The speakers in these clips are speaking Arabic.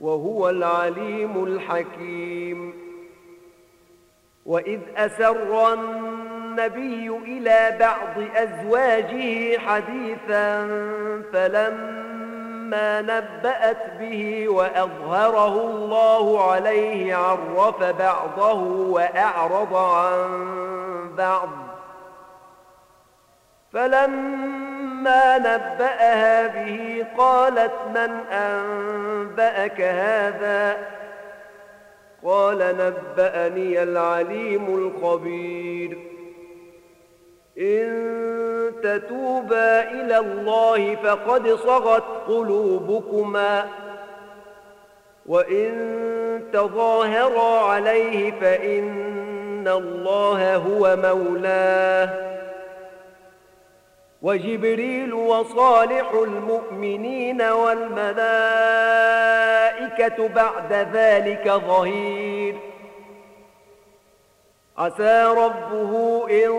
وهو العليم الحكيم. وإذ أسر النبي إلى بعض أزواجه حديثا فلما نبأت به وأظهره الله عليه عرف بعضه وأعرض عن بعض. فلما نبأها به قالت من أنبأك هذا؟ قال نبأني العليم الخبير. إن تتوبا إلى الله فقد صغت قلوبكما. وإن تظاهرا عليه فإن الله هو مولاه. وجبريل وصالح المؤمنين والملائكة بعد ذلك ظهير. عسى ربه إن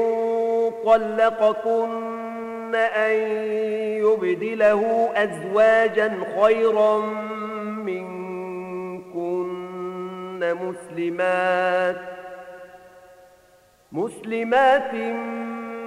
طلقكن أن يبدله أزواجا خيرا منكن مسلمات مسلمات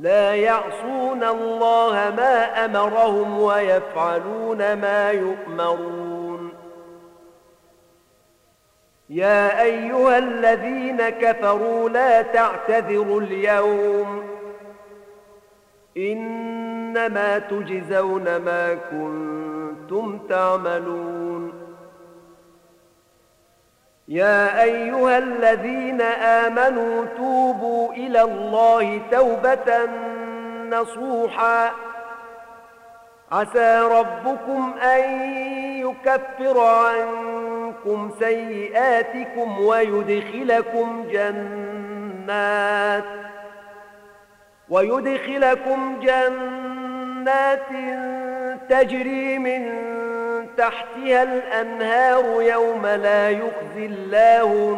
لا يعصون الله ما أمرهم ويفعلون ما يؤمرون. يا أيها الذين كفروا لا تعتذروا اليوم. إنما تجزون ما كنتم تعملون. يا أيها الذين آمنوا توبوا إلى الله توبة نصوحا. عسى ربكم أن يكفر عنكم سيئاتكم ويدخلكم جنات ويدخلكم جنات تجري من تحتها الأنهار يوم لا يخزي الله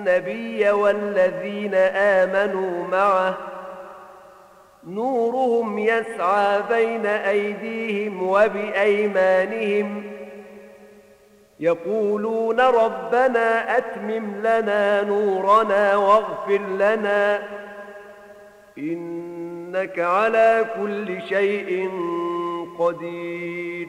النبي والذين آمنوا معه نورهم يسعى بين أيديهم وبأيمانهم يقولون ربنا أتمم لنا نورنا واغفر لنا إنك على كل شيء قدير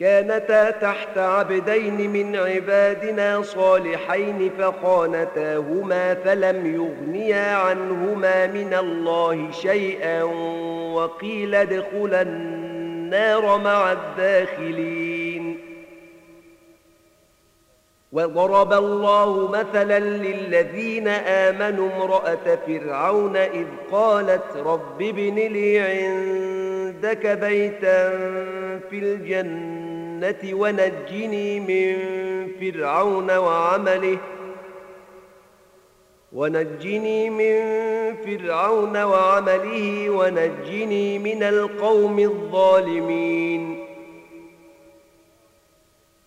كانتا تحت عبدين من عبادنا صالحين فخانتاهما فلم يغنيا عنهما من الله شيئا وقيل ادخلا النار مع الداخلين. وضرب الله مثلا للذين آمنوا امرأة فرعون إذ قالت رب ابن لي عندك بيتا في الجنة. ونجني من فرعون وعمله. ونجني من فرعون وعمله ونجني من القوم الظالمين.